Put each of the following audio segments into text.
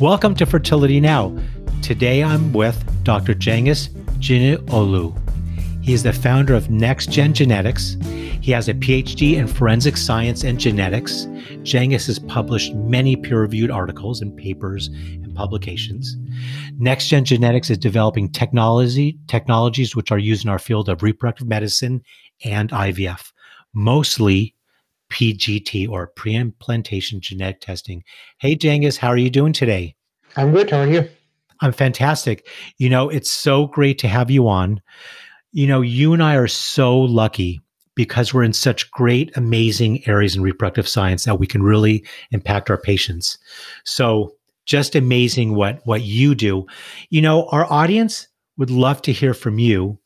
Welcome to Fertility Now. Today I'm with Dr. Cengiz Cinioglu. He is the founder of Next Gen Genetics. He has a PhD in forensic science and genetics. Cengiz has published many peer reviewed articles and papers and publications. Next Gen Genetics is developing technology, technologies which are used in our field of reproductive medicine and IVF, mostly PGT or pre-implantation genetic testing. Hey, Cengiz, how are you doing today? I'm good. How are you? I'm fantastic. You know, it's so great to have you on. You know, you and I are so lucky because we're in such great, amazing areas in reproductive science that we can really impact our patients. So just amazing what what you do. You know, our audience would love to hear from you,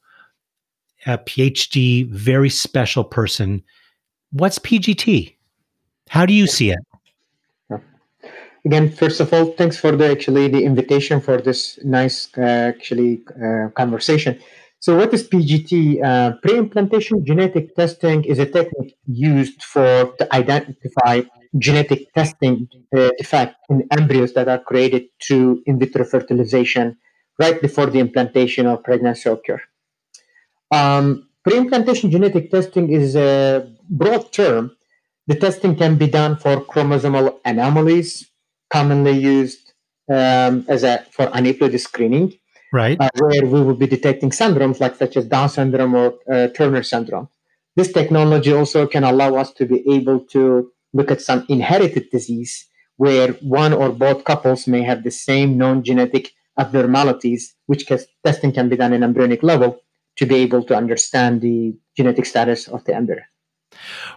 a PhD, very special person What's PGT? How do you see it? Again, first of all, thanks for the actually the invitation for this nice uh, actually uh, conversation. So, what is PGT? Uh, pre-implantation genetic testing is a technique used for to identify genetic testing uh, defect in embryos that are created through in vitro fertilization right before the implantation of pregnancy occur. Um, pre-implantation genetic testing is a broad term, the testing can be done for chromosomal anomalies, commonly used um, as a for aneuploidy screening, right? Uh, where we will be detecting syndromes like such as Down syndrome or uh, Turner syndrome. This technology also can allow us to be able to look at some inherited disease where one or both couples may have the same known genetic abnormalities, which can, testing can be done in embryonic level to be able to understand the genetic status of the embryo.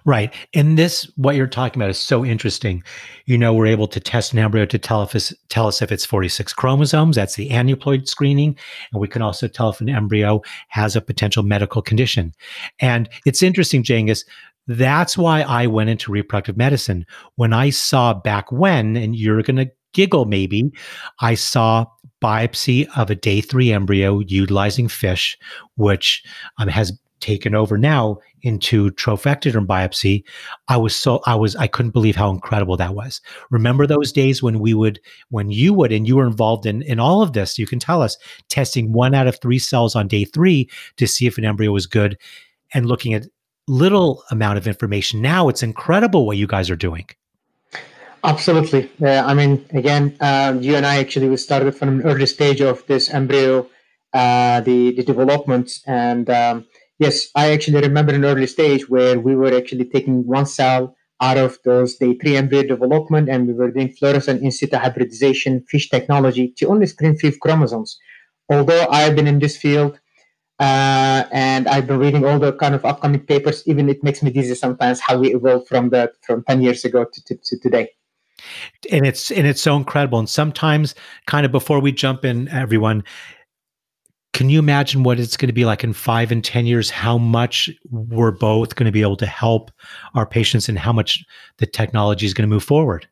Right. And this, what you're talking about, is so interesting. You know, we're able to test an embryo to tell, if it's, tell us if it's 46 chromosomes. That's the aneuploid screening. And we can also tell if an embryo has a potential medical condition. And it's interesting, Cengiz. That's why I went into reproductive medicine. When I saw back when, and you're going to giggle maybe, I saw biopsy of a day three embryo utilizing FISH, which um, has taken over now into trophectoderm biopsy, I was so I was I couldn't believe how incredible that was. Remember those days when we would when you would and you were involved in in all of this, you can tell us testing one out of 3 cells on day 3 to see if an embryo was good and looking at little amount of information. Now it's incredible what you guys are doing. Absolutely. Uh, I mean, again, uh, you and I actually we started from an early stage of this embryo, uh, the the development, and um, Yes, I actually remember an early stage where we were actually taking one cell out of those day three embryo development and we were doing fluorescent in situ hybridization FISH technology to only screen five chromosomes. Although I've been in this field uh, and I've been reading all the kind of upcoming papers, even it makes me dizzy sometimes how we evolved from that from 10 years ago to, to, to today and it's and it's so incredible and sometimes kind of before we jump in everyone can you imagine what it's going to be like in five and 10 years? How much we're both going to be able to help our patients and how much the technology is going to move forward?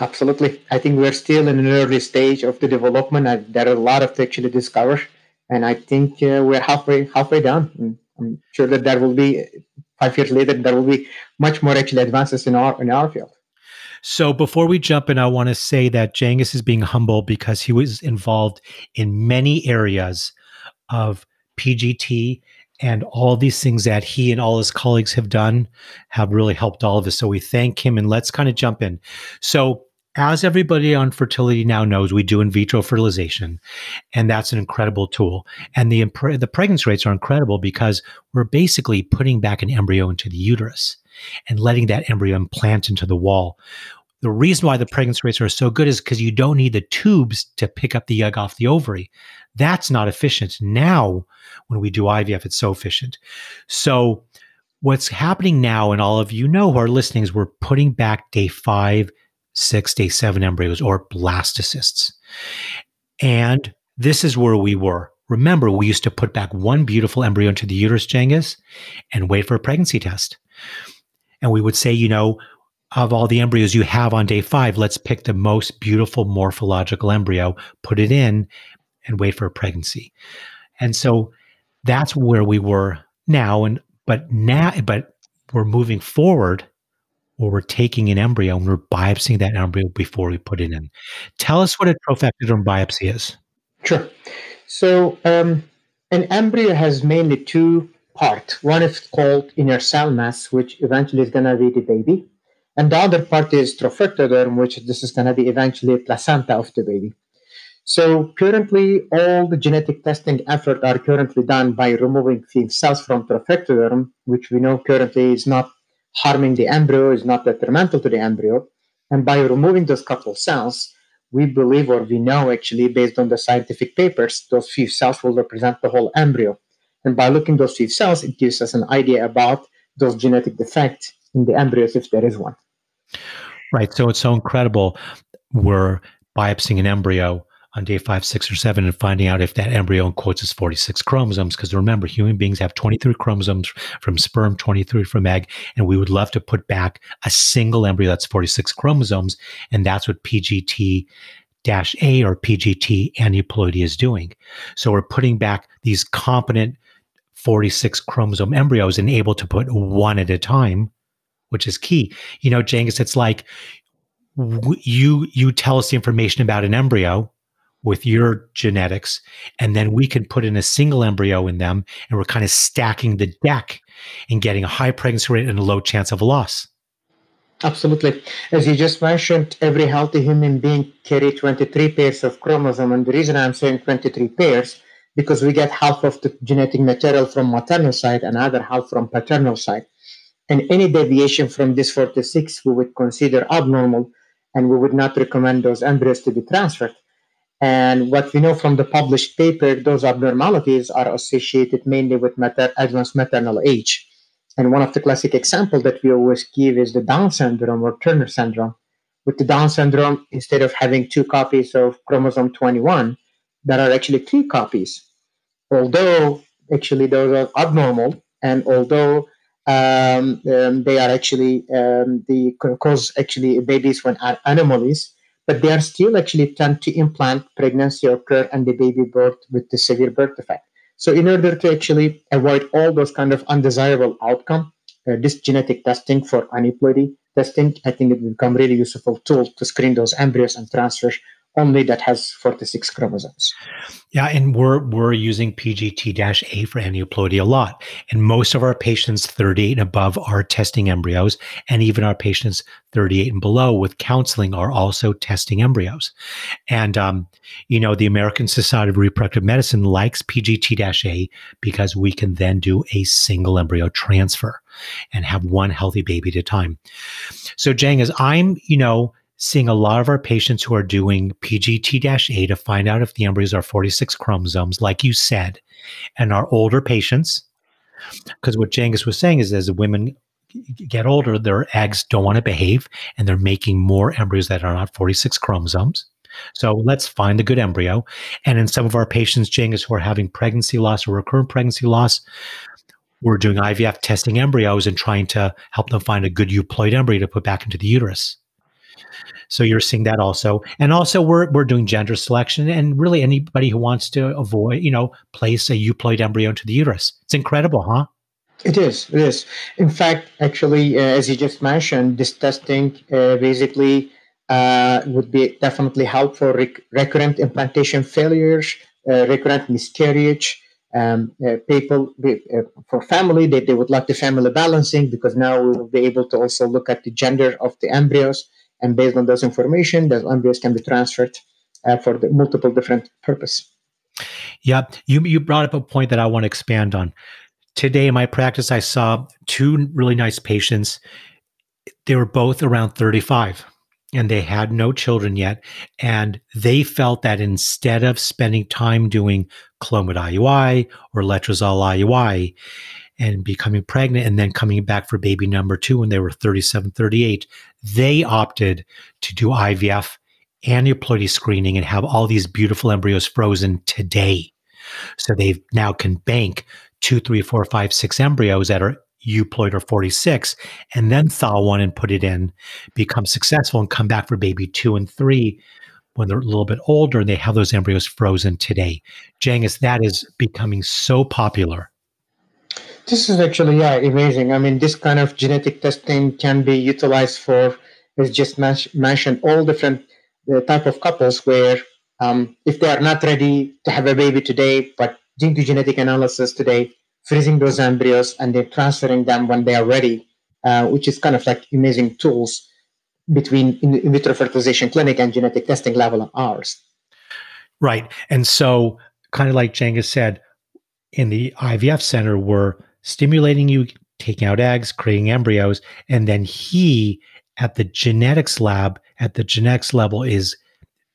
Absolutely. I think we're still in an early stage of the development. and there are a lot of things to actually discover. And I think uh, we're halfway halfway done. And I'm sure that there will be five years later, there will be much more actually advances in our in our field. So before we jump in, I want to say that Cengiz is being humble because he was involved in many areas of PGT and all these things that he and all his colleagues have done have really helped all of us. So we thank him and let's kind of jump in. So as everybody on fertility now knows, we do in vitro fertilization, and that's an incredible tool. And the the pregnancy rates are incredible because we're basically putting back an embryo into the uterus and letting that embryo implant into the wall. The reason why the pregnancy rates are so good is because you don't need the tubes to pick up the egg off the ovary. That's not efficient. Now, when we do IVF, it's so efficient. So, what's happening now, and all of you know who are listening, is we're putting back day five, six, day seven embryos or blastocysts. And this is where we were. Remember, we used to put back one beautiful embryo into the uterus, Cengiz, and wait for a pregnancy test. And we would say, you know, of all the embryos you have on day five, let's pick the most beautiful morphological embryo, put it in, and wait for a pregnancy. And so that's where we were now. And but now, but we're moving forward or we're taking an embryo and we're biopsying that embryo before we put it in. Tell us what a trophectoderm biopsy is. Sure. So um, an embryo has mainly two parts. One is called inner cell mass, which eventually is going to be the baby. And the other part is trophectoderm, which this is going to be eventually placenta of the baby. So currently, all the genetic testing effort are currently done by removing few cells from trophectoderm, which we know currently is not harming the embryo, is not detrimental to the embryo. And by removing those couple cells, we believe or we know actually based on the scientific papers, those few cells will represent the whole embryo. And by looking those few cells, it gives us an idea about those genetic defects in the embryos if there is one. Right. So it's so incredible. We're biopsying an embryo on day five, six, or seven and finding out if that embryo in quotes is 46 chromosomes. Because remember, human beings have 23 chromosomes from sperm, 23 from egg, and we would love to put back a single embryo that's 46 chromosomes. And that's what PGT dash A or PGT aneuploidy is doing. So we're putting back these competent 46 chromosome embryos and able to put one at a time, which is key. You know, Cengiz, it's like you you tell us the information about an embryo with your genetics, and then we can put in a single embryo in them, and we're kind of stacking the deck and getting a high pregnancy rate and a low chance of loss. Absolutely. As you just mentioned, every healthy human being carry 23 pairs of chromosome. And the reason I'm saying 23 pairs, because we get half of the genetic material from maternal side and other half from paternal side. And any deviation from this 46 we would consider abnormal and we would not recommend those embryos to be transferred. And what we know from the published paper, those abnormalities are associated mainly with mater- advanced maternal age. And one of the classic examples that we always give is the Down syndrome or Turner syndrome. With the Down syndrome, instead of having two copies of chromosome 21, there are actually three copies. Although actually those are abnormal, and although um, um, they are actually um, the cause actually babies when are anomalies, but they are still actually tend to implant pregnancy occur and the baby birth with the severe birth defect. So in order to actually avoid all those kind of undesirable outcome, uh, this genetic testing for aneuploidy testing, I think it will become really useful tool to screen those embryos and transfer only that has 46 chromosomes. Yeah, and we're we're using PGT-A for aneuploidy a lot. And most of our patients 38 and above are testing embryos, and even our patients 38 and below with counseling are also testing embryos. And um, you know, the American Society of Reproductive Medicine likes PGT-A because we can then do a single embryo transfer and have one healthy baby at a time. So Jang, as I'm, you know, seeing a lot of our patients who are doing PGT-A to find out if the embryos are 46 chromosomes, like you said, and our older patients. Because what Cengiz was saying is, as women get older, their eggs don't want to behave, and they're making more embryos that are not 46 chromosomes. So let's find the good embryo. And in some of our patients, Cengiz, who are having pregnancy loss or recurrent pregnancy loss, we're doing IVF testing embryos and trying to help them find a good euploid embryo to put back into the uterus. So you're seeing that also. And also we're we're doing gender selection and really anybody who wants to avoid, you know, place a euploid embryo into the uterus. It's incredible, huh? It is. It is. In fact, actually, uh, as you just mentioned, this testing uh, basically uh, would be definitely helpful rec- recurrent implantation failures, uh, recurrent miscarriage, um, uh, people uh, for family they, they would like the family balancing because now we will be able to also look at the gender of the embryos and based on those information, those embryos can be transferred uh, for the multiple different purpose. Yeah, you you brought up a point that I want to expand on. Today in my practice, I saw two really nice patients. They were both around 35 and they had no children yet. And they felt that instead of spending time doing Clomid IUI or Letrozole IUI, and becoming pregnant and then coming back for baby number two when they were 37, 38, they opted to do IVF aneuploidy screening and have all these beautiful embryos frozen today. So they now can bank two, three, four, five, six embryos that are euploid or 46 and then thaw one and put it in, become successful and come back for baby two and three when they're a little bit older and they have those embryos frozen today. Cengiz, that is becoming so popular This is actually yeah amazing. I mean, this kind of genetic testing can be utilized for, as just mentioned, all different uh, type of couples where um, if they are not ready to have a baby today, but doing the genetic analysis today, freezing those embryos and then transferring them when they are ready, uh, which is kind of like amazing tools between in, vitro fertilization clinic and genetic testing level of ours. Right. And so, kind of like Cengiz said, in the IVF center, we're stimulating you, taking out eggs, creating embryos, and then he at the genetics lab, at the genetics level, is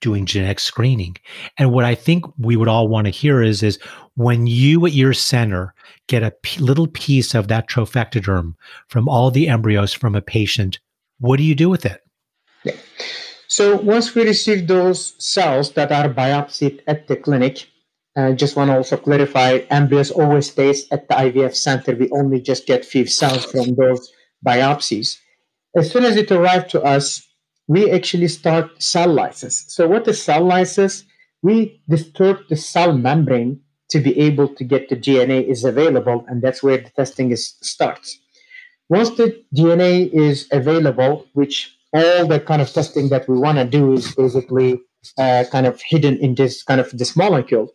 doing genetic screening. And what I think we would all want to hear is, is when you at your center get a p- little piece of that trophectoderm from all the embryos from a patient, what do you do with it? Yeah. So once we receive those cells that are biopsied at the clinic, I uh, just want to also clarify, embryos always stays at the IVF center. We only just get few cells from those biopsies. As soon as it arrived to us, we actually start cell lysis. So what is cell lysis? We disturb the cell membrane to be able to get the DNA is available, and that's where the testing is starts. Once the DNA is available, which all the kind of testing that we want to do is basically uh, kind of hidden in this kind of this molecule.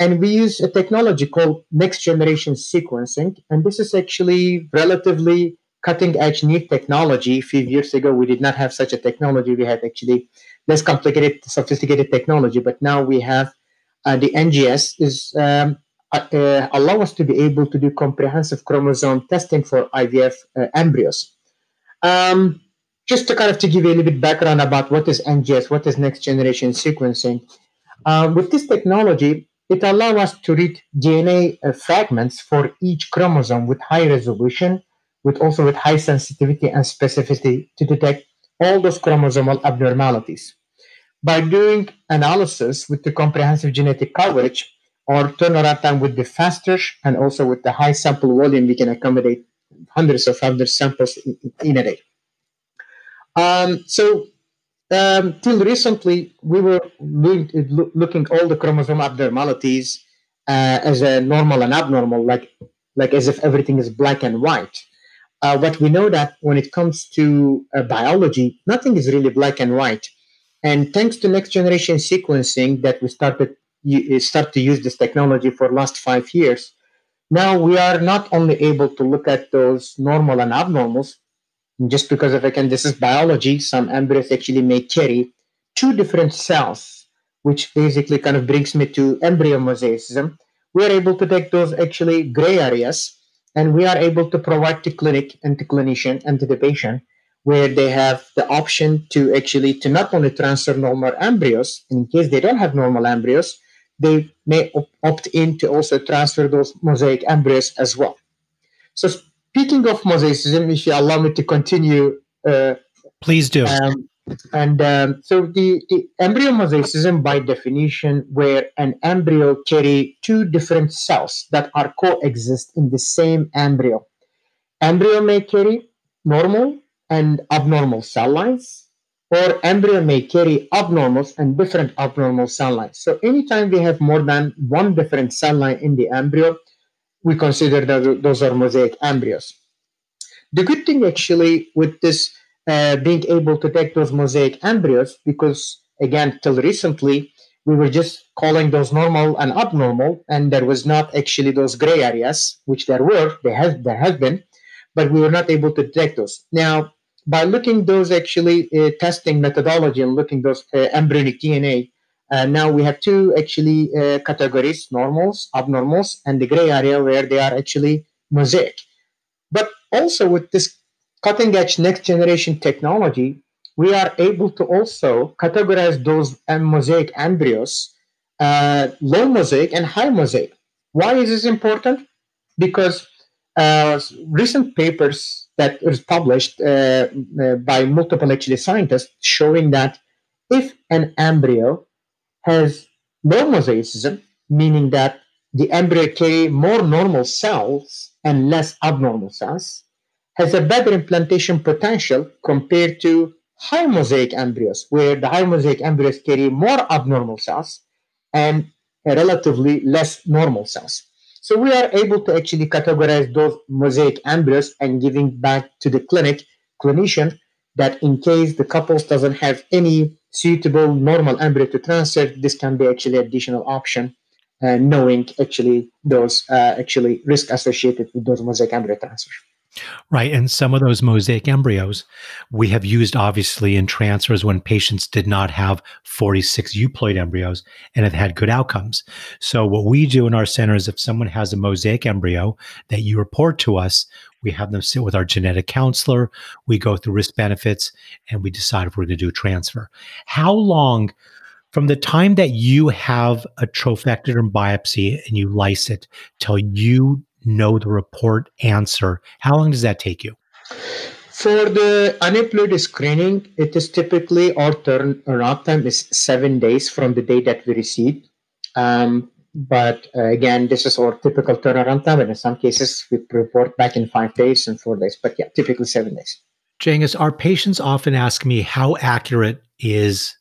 And we use a technology called next generation sequencing. And this is actually relatively cutting edge new technology. A few years ago, we did not have such a technology. We had actually less complicated, sophisticated technology. But now we have uh, the NGS is um, uh, uh, allow us to be able to do comprehensive chromosome testing for IVF uh, embryos. Um, just to kind of to give you a little bit background about what is NGS, what is next generation sequencing. Uh, with this technology, it allows us to read DNA uh, fragments for each chromosome with high resolution, with also with high sensitivity and specificity to detect all those chromosomal abnormalities. By doing analysis with the comprehensive genetic coverage or turnaround time with the faster and also with the high sample volume, we can accommodate hundreds of other samples in, in a day. Um, so um, till recently, we were looking all the chromosome abnormalities uh, as a normal and abnormal, like like as if everything is black and white. Uh, but we know that when it comes to uh, biology, nothing is really black and white. And thanks to next generation sequencing that we started you start to use this technology for last five years, now we are not only able to look at those normal and abnormals, just because of again this is biology some embryos actually may carry two different cells which basically kind of brings me to embryo mosaicism. We are able to take those actually gray areas and we are able to provide to clinic and to clinician and to the patient where they have the option to actually to not only transfer normal embryos in case they don't have normal embryos they may opt in to also transfer those mosaic embryos as well. So speaking of mosaicism, if you allow me to continue. Uh, Please do. Um, and um, so the, the embryo mosaicism, by definition, where an embryo carry two different cells that are coexist in the same embryo. Embryo may carry normal and abnormal cell lines, or embryo may carry abnormals and different abnormal cell lines. So anytime we have more than one different cell line in the embryo, we consider that those are mosaic embryos. The good thing actually with this uh, being able to take those mosaic embryos, because again, till recently, we were just calling those normal and abnormal, and there was not actually those gray areas, which there were, there has, there has been, but we were not able to detect those. Now, by looking those actually uh, testing methodology and looking those uh, embryonic DNA, uh, now we have two actually uh, categories: normals, abnormals, and the gray area where they are actually mosaic. But also with this cutting edge next generation technology, we are able to also categorize those mosaic embryos, uh, low mosaic and high mosaic. Why is this important? Because uh, recent papers that was published uh, uh by multiple actually scientists showing that if an embryo has low mosaicism, meaning that the embryo carry more normal cells and less abnormal cells, has a better implantation potential compared to high mosaic embryos, where the high mosaic embryos carry more abnormal cells and relatively less normal cells. So we are able to actually categorize those mosaic embryos and giving back to the clinic clinician that in case the couples doesn't have any suitable normal embryo to transfer, this can be actually additional option, uh, knowing actually those uh, actually risk associated with those mosaic embryo transfer. Right. And some of those mosaic embryos we have used obviously in transfers when patients did not have 46 euploid embryos and have had good outcomes. So, what we do in our center is if someone has a mosaic embryo that you report to us, we have them sit with our genetic counselor, we go through risk benefits, and we decide if we're going to do a transfer. How long? From the time that you have a trophectoderm biopsy and you lyse it till you know the report answer? How long does that take you? For the aneuploid screening, it is typically our turnaround time is seven days from the day that we receive. Um, but uh, again, this is our typical turnaround time, and in some cases, we report back in five days and four days. But yeah, typically seven days. Cengiz, our patients often ask me how accurate is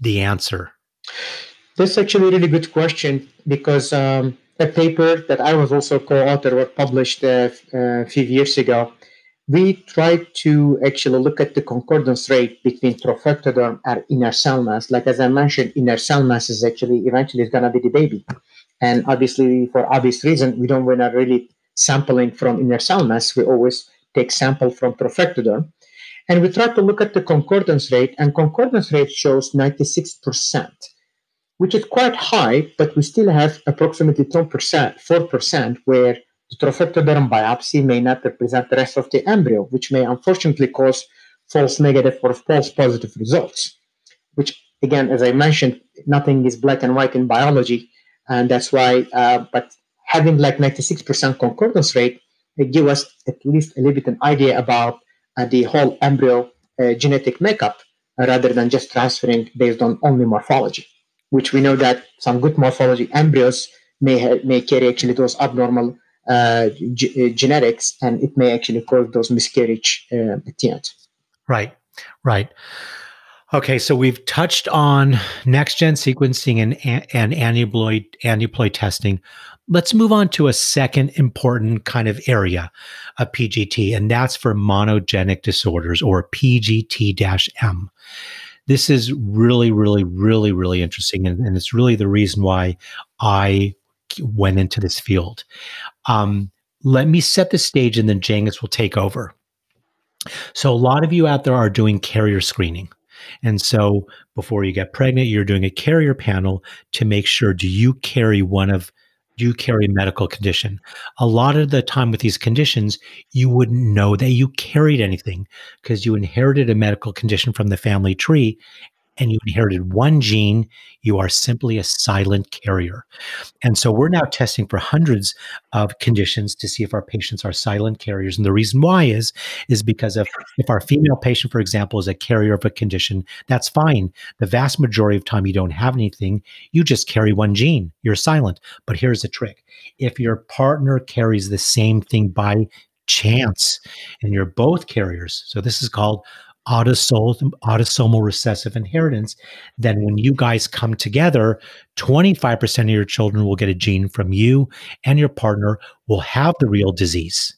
the answer. That's actually a really good question because um, a paper that I was also co-author was published uh, uh, a few years ago. We tried to actually look at the concordance rate between trophectoderm and inner cell mass. Like as I mentioned, inner cell mass is actually eventually is going to be the baby, and obviously for obvious reason, we don't want to really sampling from inner cell mass. We always take sample from trophectoderm, and we tried to look at the concordance rate, and concordance rate shows ninety six percent which is quite high, but we still have approximately 10%, 4%, where the trophectoderm biopsy may not represent the rest of the embryo, which may unfortunately cause false negative or false positive results. Which, again, as I mentioned, nothing is black and white in biology, and that's why. Uh, but having like 96% concordance rate, it give us at least a little bit an idea about uh, the whole embryo uh, genetic makeup, uh, rather than just transferring based on only morphology which we know that some good morphology embryos may ha- may carry actually those abnormal g- uh, genetics, and it may actually cause those miscarriage uh, at the end. Right, right. Okay, so we've touched on next gen sequencing and, and aneuploid, aneuploid testing. Let's move on to a second important kind of area of PGT, and that's for monogenic disorders or PGT M this is really, really, really, really interesting. And, and it's really the reason why I went into this field. Um, let me set the stage and then Cengiz will take over. So, a lot of you out there are doing carrier screening. And so, before you get pregnant, you're doing a carrier panel to make sure do you carry one of do you carry medical condition. A lot of the time with these conditions, you wouldn't know that you carried anything because you inherited a medical condition from the family tree and you inherited one gene, you are simply a silent carrier. And so we're now testing for hundreds of conditions to see if our patients are silent carriers. And the reason why is, is because if, if our female patient, for example, is a carrier of a condition, that's fine. The vast majority of time you don't have anything, you just carry one gene. You're silent. But here's the trick. If your partner carries the same thing by chance and you're both carriers, so this is called autosomal, autosomal recessive inheritance, then when you guys come together, 25% of your children will get a gene from you, and your partner will have the real disease.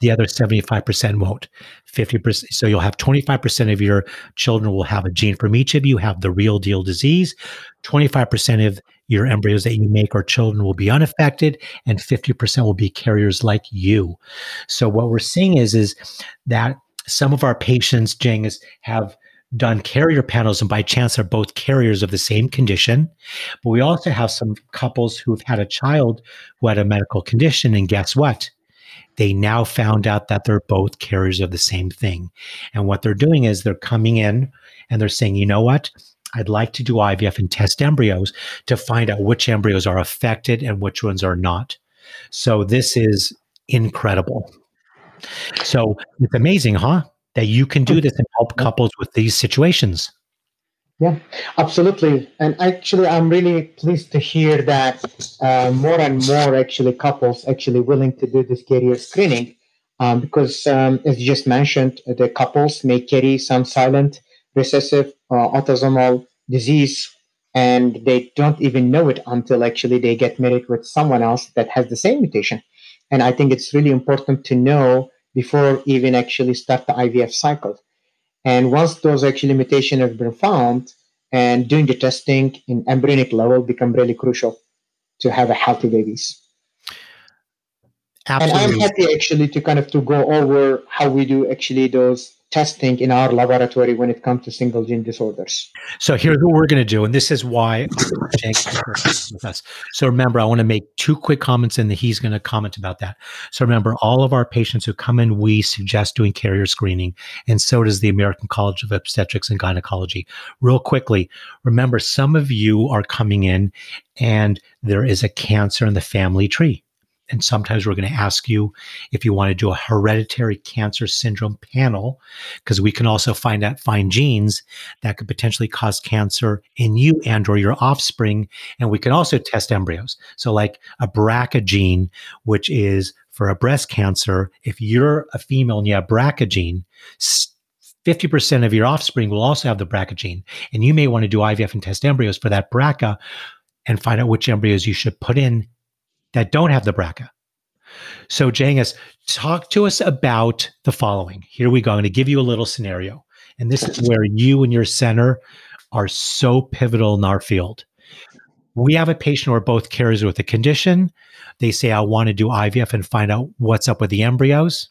The other 75% won't. 50%. So you'll have 25% of your children will have a gene from each of you, have the real deal disease. 25% of your embryos that you make or children will be unaffected and 50% will be carriers like you. So what we're seeing is, is that some of our patients, Cengiz, have done carrier panels, and by chance are both carriers of the same condition. But we also have some couples who've had a child who had a medical condition, and guess what? They now found out that they're both carriers of the same thing. And what they're doing is they're coming in and they're saying, you know what? I'd like to do IVF and test embryos to find out which embryos are affected and which ones are not. So this is incredible. So it's amazing, huh? That you can do this and help couples with these situations. Yeah, absolutely. And actually, I'm really pleased to hear that uh, more and more actually couples actually willing to do this carrier screening um, because, um, as you just mentioned, the couples may carry some silent recessive uh, autosomal disease and they don't even know it until actually they get married with someone else that has the same mutation. And I think it's really important to know before even actually start the IVF cycle. And once those actually mutations have been found, and doing the testing in embryonic level become really crucial to have a healthy babies. Absolutely. And I'm happy actually to kind of to go over how we do actually those testing in our laboratory when it comes to single gene disorders. So here's what we're going to do, and this is why with us. So remember, I want to make two quick comments, and he's going to comment about that. So remember, all of our patients who come in, we suggest doing carrier screening, and so does the American College of Obstetrics and Gynecology. Real quickly, remember, some of you are coming in, and there is a cancer in the family tree. And sometimes we're going to ask you if you want to do a hereditary cancer syndrome panel, because we can also find out find genes that could potentially cause cancer in you and or your offspring. And we can also test embryos. So like a BRCA gene, which is for a breast cancer, if you're a female and you have BRCA gene, 50% of your offspring will also have the BRCA gene. And you may want to do IVF and test embryos for that BRCA and find out which embryos you should put in that don't have the BRCA. So, Cengiz, talk to us about the following. Here we go. I'm going to give you a little scenario. And this is where you and your center are so pivotal in our field. We have a patient who are both carriers with a condition. They say, I want to do IVF and find out what's up with the embryos.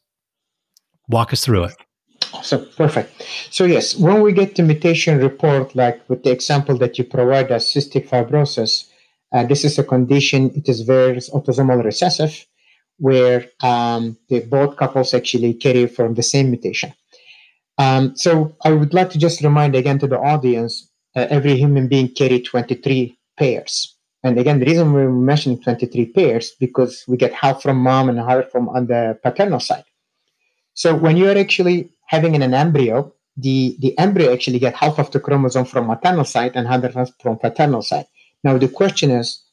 Walk us through it. So perfect. So yes, when we get the mutation report, like with the example that you provide as cystic fibrosis, this is a condition, it is very autosomal recessive, where um, the both couples actually carry from the same mutation. Um, so I would like to just remind again to the audience, uh, every human being carry 23 pairs. And again, the reason we're mentioning 23 pairs because we get half from mom and half from on the paternal side. So when you are actually having an embryo, the, the embryo actually get half of the chromosome from maternal side and half from paternal side. Now, the question is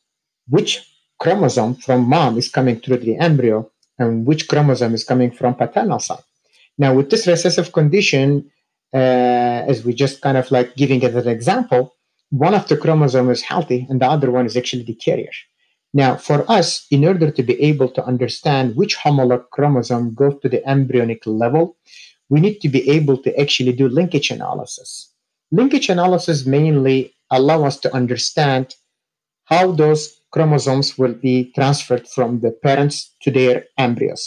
which chromosome from mom is coming through the embryo and which chromosome is coming from paternal side. Now, with this recessive condition, uh, as we just kind of like giving it an example, one of the chromosomes is healthy and the other one is actually the carrier. Now, for us, in order to be able to understand which homolog chromosome goes to the embryonic level, we need to be able to actually do linkage analysis. Linkage analysis mainly allow us to understand how those chromosomes will be transferred from the parents to their embryos.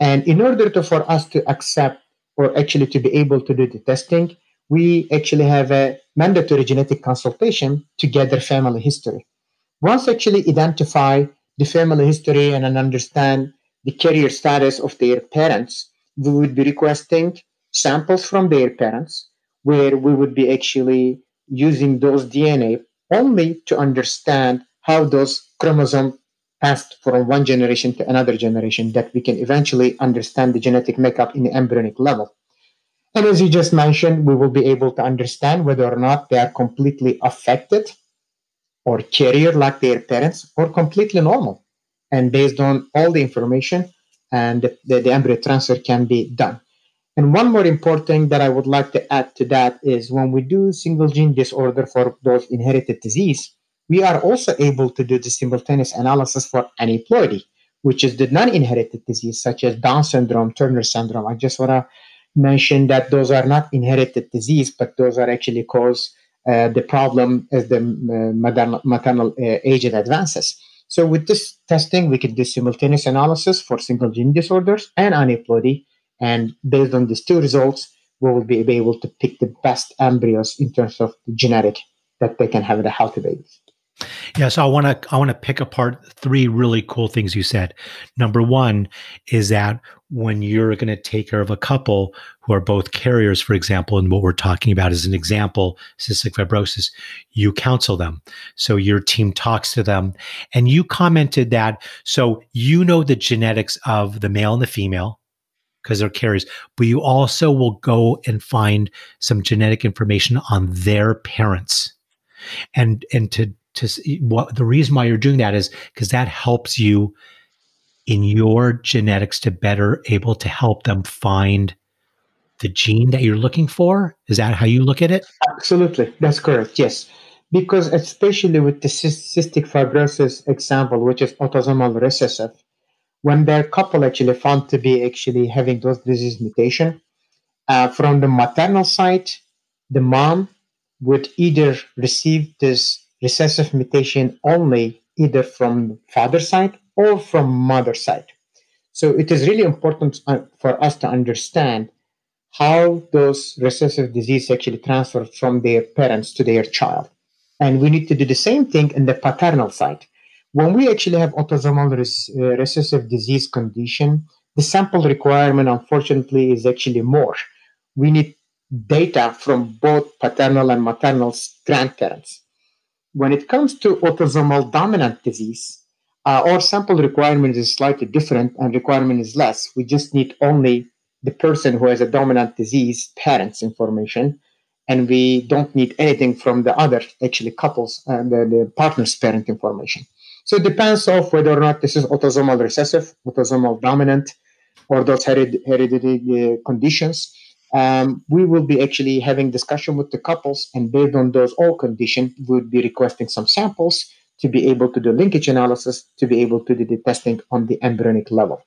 And in order to, for us to accept or actually to be able to do the testing, we actually have a mandatory genetic consultation to gather family history. Once actually identify the family history and understand the carrier status of their parents, we would be requesting samples from their parents where we would be actually using those DNA only to understand how those chromosomes passed from one generation to another generation that we can eventually understand the genetic makeup in the embryonic level. And as you just mentioned, we will be able to understand whether or not they are completely affected or carrier like their parents or completely normal. And based on all the information and the, the, embryo transfer can be done. And one more important thing that I would like to add to that is when we do single gene disorder for those inherited disease, we are also able to do the simultaneous analysis for aneuploidy, which is the non-inherited disease, such as Down syndrome, Turner syndrome. I just want to mention that those are not inherited disease, but those are actually cause uh, the problem as the uh, maternal, maternal uh, age advances. So with this testing, we can do simultaneous analysis for single gene disorders and aneuploidy and based on these two results, we will be able to pick the best embryos in terms of the genetic that they can have the healthy babies. Yeah, so I want to I want to pick apart three really cool things you said. Number one is that when you're going to take care of a couple who are both carriers, for example, and what we're talking about is an example, cystic fibrosis, you counsel them. So your team talks to them, and you commented that so you know the genetics of the male and the female, because they're carriers, but you also will go and find some genetic information on their parents. And and to to what the reason why you're doing that is because that helps you in your genetics to better able to help them find the gene that you're looking for. Is that how you look at it? Absolutely. That's correct. Yes. because especially with the cystic fibrosis example, which is autosomal recessive, when their couple actually found to be actually having those disease mutation, uh, from the maternal side, the mom would either receive this recessive mutation only either from father side or from mother side. So it is really important uh, for us to understand how those recessive disease actually transfer from their parents to their child. And we need to do the same thing in the paternal side. When we actually have autosomal res- uh, recessive disease condition, the sample requirement, unfortunately, is actually more. We need data from both paternal and maternal grandparents. When it comes to autosomal dominant disease, uh, our sample requirement is slightly different and requirement is less. We just need only the person who has a dominant disease parents information and we don't need anything from the other actually couples and uh, the, the partner's parent information so it depends of whether or not this is autosomal recessive autosomal dominant or those hered- hereditary uh, conditions um, we will be actually having discussion with the couples and based on those all conditions we would be requesting some samples to be able to do linkage analysis to be able to do the testing on the embryonic level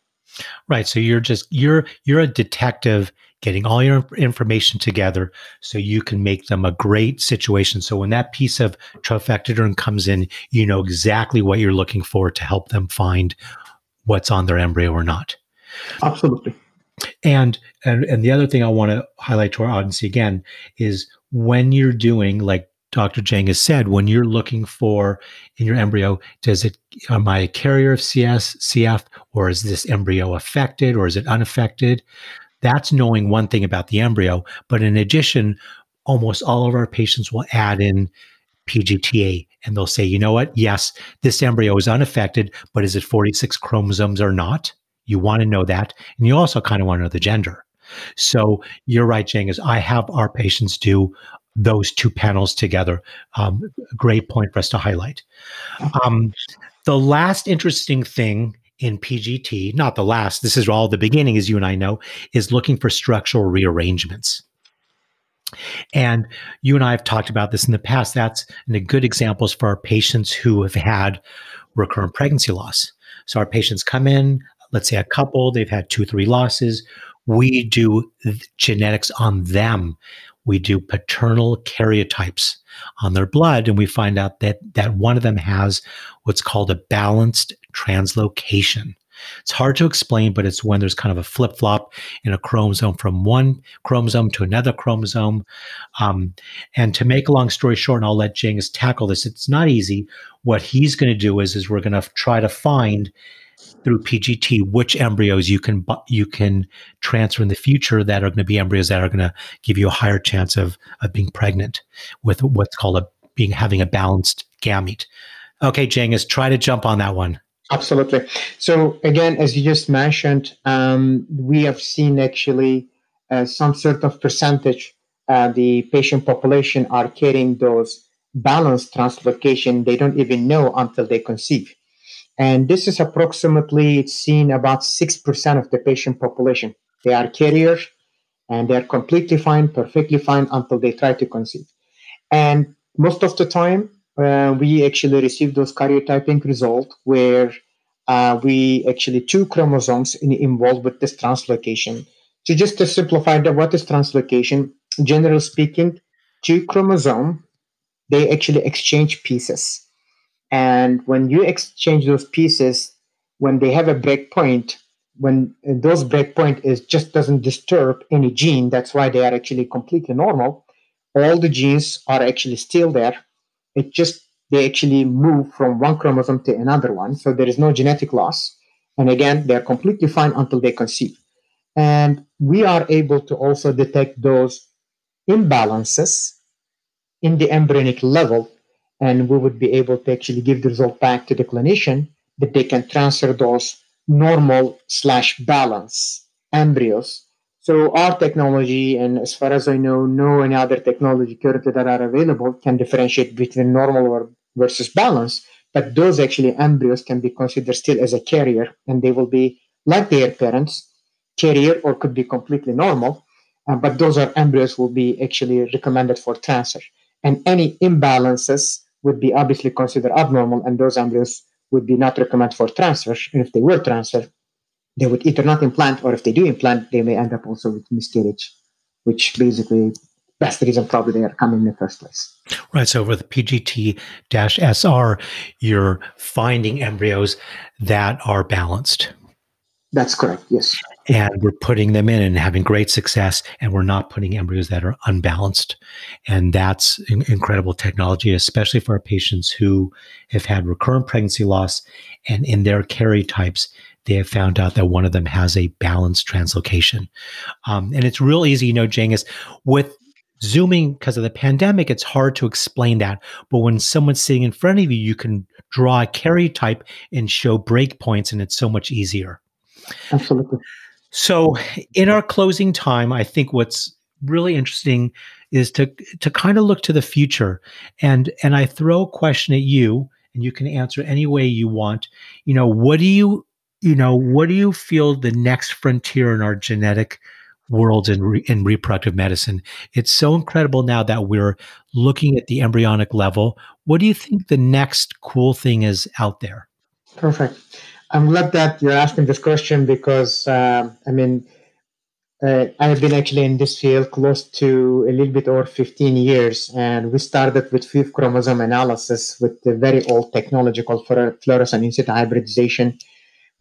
Right. So you're just you're you're a detective getting all your information together so you can make them a great situation. So when that piece of trophectoderm comes in, you know exactly what you're looking for to help them find what's on their embryo or not. Absolutely. And and and the other thing I want to highlight to our audience again is when you're doing like Dr. Jang has said, when you're looking for in your embryo, does it, am I a carrier of CS, CF, or is this embryo affected or is it unaffected? That's knowing one thing about the embryo. But in addition, almost all of our patients will add in PGTA and they'll say, you know what? Yes, this embryo is unaffected, but is it 46 chromosomes or not? You want to know that. And you also kind of want to know the gender. So you're right, Jang, is I have our patients do those two panels together. Um, great point for us to highlight. Um, the last interesting thing in PGT, not the last, this is all the beginning, as you and I know, is looking for structural rearrangements. And you and I have talked about this in the past. That's the good examples for our patients who have had recurrent pregnancy loss. So our patients come in, let's say a couple, they've had two, three losses. We do genetics on them we do paternal karyotypes on their blood and we find out that that one of them has what's called a balanced translocation it's hard to explain but it's when there's kind of a flip-flop in a chromosome from one chromosome to another chromosome um, and to make a long story short and i'll let Cengiz tackle this it's not easy what he's going to do is is we're going to try to find through PGT which embryos you can you can transfer in the future that are going to be embryos that are going to give you a higher chance of of being pregnant with what's called a being having a balanced gamete. Okay, Cengiz, try to jump on that one. Absolutely. So again, as you just mentioned, um, we have seen actually uh, some sort of percentage uh, the patient population are carrying those balanced translocation. They don't even know until they conceive. And this is approximately it's seen about 6% of the patient population. They are carriers and they're completely fine, perfectly fine until they try to conceive. And most of the time, uh, we actually received those karyotyping result where uh, we actually two chromosomes in, involved with this translocation. So just to simplify that, what is translocation? Generally speaking, two chromosome they actually exchange pieces. And when you exchange those pieces, when they have a breakpoint, when those breakpoint is just doesn't disturb any gene, that's why they are actually completely normal. All the genes are actually still there. It just they actually move from one chromosome to another one, so there is no genetic loss. And again, they're completely fine until they conceive. And we are able to also detect those imbalances in the embryonic level and we would be able to actually give the result back to the clinician that they can transfer those normal slash balance embryos. So our technology, and as far as I know, no any other technology currently that are available can differentiate between normal or versus balance. But those actually embryos can be considered still as a carrier, and they will be like their parents, carrier or could be completely normal. Uh, but those are embryos will be actually recommended for transfer. and any imbalances would be obviously considered abnormal, and those embryos would be not recommended for transfer. And if they were transferred, they would either not implant, or if they do implant, they may end up also with miscarriage, which basically that's the reason probably they are coming in the first place. Right. So with PGT SR, you're finding embryos that are balanced. That's correct. Yes. And we're putting them in and having great success, and we're not putting embryos that are unbalanced. And that's in- incredible technology, especially for our patients who have had recurrent pregnancy loss. And in their karyotypes, they have found out that one of them has a balanced translocation. Um, and it's real easy, you know, Cengiz, with Zooming because of the pandemic, it's hard to explain that. But when someone's sitting in front of you, you can draw a karyotype and show breakpoints, and it's so much easier. Absolutely. So, in our closing time, I think what's really interesting is to to kind of look to the future, and and I throw a question at you, and you can answer any way you want. You know, what do you you know what do you feel the next frontier in our genetic worlds in, re- in reproductive medicine. It's so incredible now that we're looking at the embryonic level. What do you think the next cool thing is out there? Perfect. I'm glad that you're asking this question because, uh, I mean, uh, I have been actually in this field close to a little bit over 15 years, and we started with FISH chromosome analysis with the very old technology called fluorescent in situ hybridization.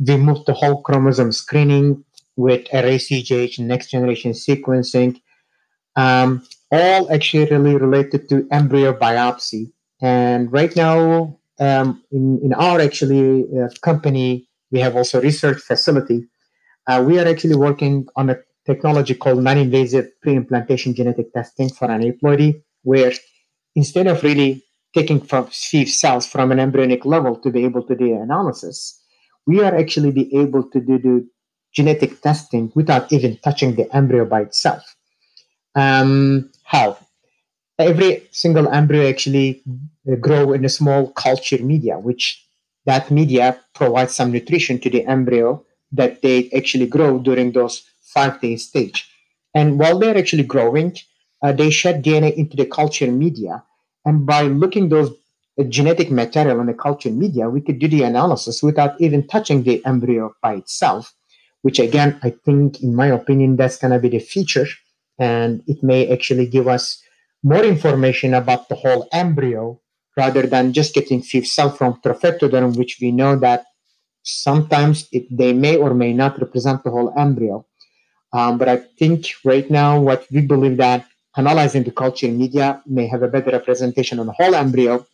We moved the whole chromosome screening with array-CGH next generation sequencing, um, all actually really related to embryo biopsy. And right now, um, in, in our actually uh, company, we have also research facility. Uh, we are actually working on a technology called non-invasive pre-implantation genetic testing for an aneuploidy, where instead of really taking from cells from an embryonic level to be able to do analysis, we are actually be able to do the genetic testing without even touching the embryo by itself. Um, how? Every single embryo actually uh, grow in a small culture media, which that media provides some nutrition to the embryo that they actually grow during those five day stage. And while they're actually growing, uh, they shed DNA into the culture media. And by looking those genetic material in the culture media, we could do the analysis without even touching the embryo by itself which again, I think, in my opinion, that's going to be the future. And it may actually give us more information about the whole embryo rather than just getting fifth cell from trophectoderm, which we know that sometimes it, they may or may not represent the whole embryo. Um, but I think right now, what we believe that analyzing the culture media may have a better representation on the whole embryo,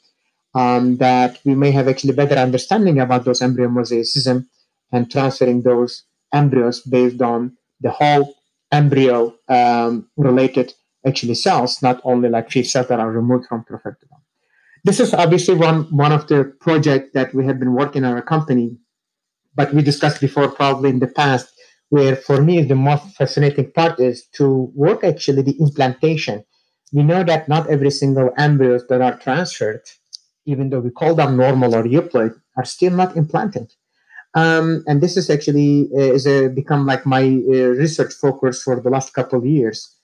um, that we may have actually better understanding about those embryo mosaicism and transferring those embryos based on the whole embryo um, related actually cells, not only like fifth cells that are removed from trophectoderm. This is obviously one, one of the projects that we have been working on our company, but we discussed before probably in the past, where for me the most fascinating part is to work actually the implantation. We know that not every single embryos that are transferred, even though we call them normal or euploid, are still not implanted. Um, and this is actually uh, is a, become like my uh, research focus for the last couple of years.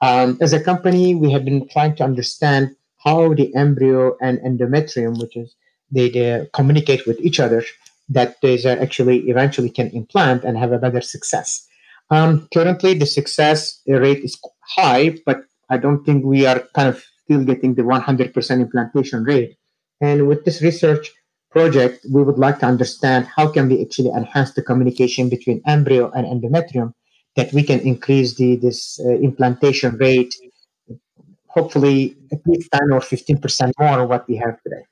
Um, as a company, we have been trying to understand how the embryo and endometrium, which is they, they communicate with each other, that they actually eventually can implant and have a better success. Um, currently, the success rate is high, but I don't think we are kind of still getting the 100% implantation rate. And with this research, project, we would like to understand how can we actually enhance the communication between embryo and endometrium that we can increase the this uh, implantation rate, hopefully at least 10 or 15% more what we have today.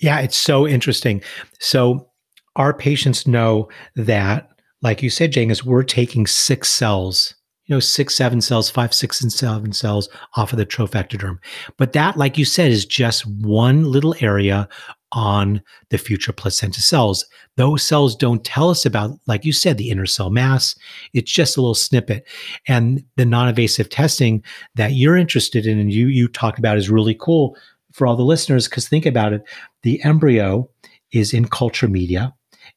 Yeah, it's so interesting. So our patients know that, like you said, Cengiz, we're taking six cells you know, six, seven cells, five, six, and seven cells off of the trophectoderm. But that, like you said, is just one little area on the future placenta cells. Those cells don't tell us about, like you said, the inner cell mass. It's just a little snippet. And the non-invasive testing that you're interested in and you you talked about is really cool for all the listeners because think about it. The embryo is in culture media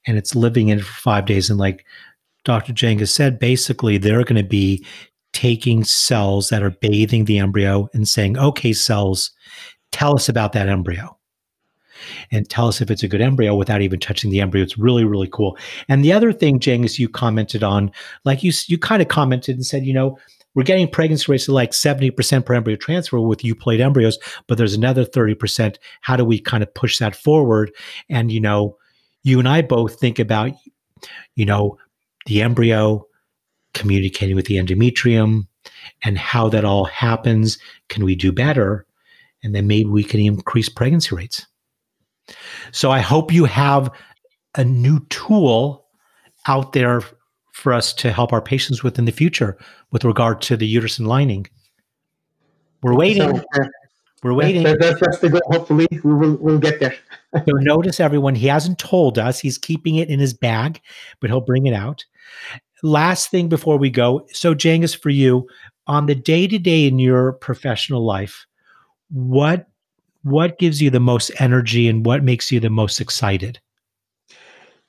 and it's living in it for five days. And like Dr. Cengiz said, basically they're going to be taking cells that are bathing the embryo and saying, okay, cells, tell us about that embryo and tell us if it's a good embryo without even touching the embryo. It's really, really cool. And the other thing, Cengiz, you commented on, like you, you kind of commented and said, you know, we're getting pregnancy rates of like 70% per embryo transfer with euploid embryos, but there's another 30%. How do we kind of push that forward? And, you know, you and I both think about, you know, the embryo communicating with the endometrium and how that all happens. Can we do better? And then maybe we can increase pregnancy rates. So I hope you have a new tool out there for us to help our patients with in the future with regard to the uterine lining. We're waiting. So, uh, We're waiting. That's, that's the goal. Hopefully, we will we'll get there. so notice everyone, he hasn't told us. He's keeping it in his bag, but he'll bring it out. Last thing before we go. So, Cengiz, for you, on the day to day in your professional life, what what gives you the most energy and what makes you the most excited?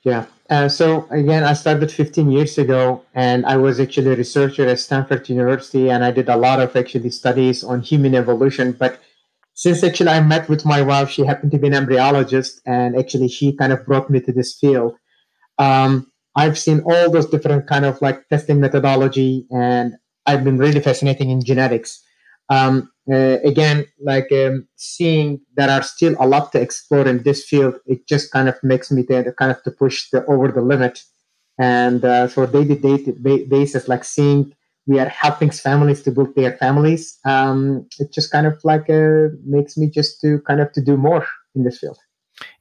Yeah. Uh, so again, I started 15 years ago, and I was actually a researcher at Stanford University, and I did a lot of actually studies on human evolution. But since actually I met with my wife, she happened to be an embryologist, and actually she kind of brought me to this field. Um, I've seen all those different kind of like testing methodology, and I've been really fascinating in genetics. Um, uh, again, like um, seeing there are still a lot to explore in this field, it just kind of makes me to, kind of to push the over the limit. And uh, for daily basis, like seeing we are helping families to build their families, um, it just kind of like uh, makes me just to kind of to do more in this field.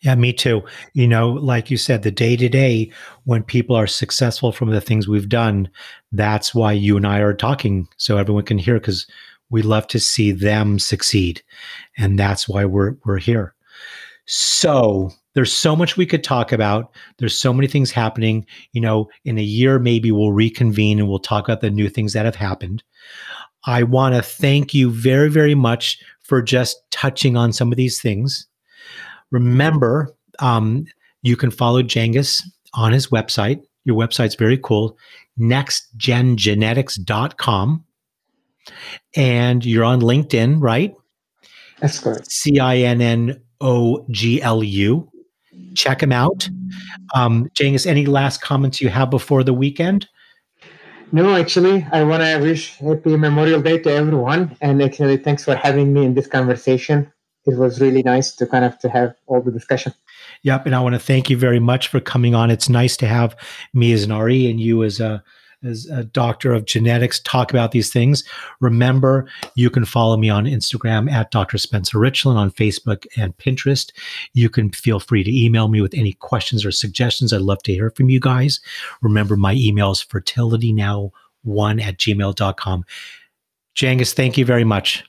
Yeah, me too. You know, like you said, the day to day, when people are successful from the things we've done, that's why you and I are talking so everyone can hear because we love to see them succeed. And that's why we're, we're here. So there's so much we could talk about. There's so many things happening. You know, in a year, maybe we'll reconvene and we'll talk about the new things that have happened. I want to thank you very, very much for just touching on some of these things. Remember, um, you can follow Cengiz on his website. Your website's very cool, nextgengenetics.com. And you're on LinkedIn, right? That's correct. C I N N O G L U. Check him out. Um, Cengiz, any last comments you have before the weekend? No, actually, I want to wish happy Memorial Day to everyone. And actually, thanks for having me in this conversation. It was really nice to kind of to have all the discussion. Yep, and I want to thank you very much for coming on. It's nice to have me as an RE and you as a as a doctor of genetics talk about these things. Remember, you can follow me on Instagram at Dr. Spencer Richlin on Facebook and Pinterest. You can feel free to email me with any questions or suggestions. I'd love to hear from you guys. Remember, my email is fertilitynow1 at gmail.com. Cengiz, thank you very much.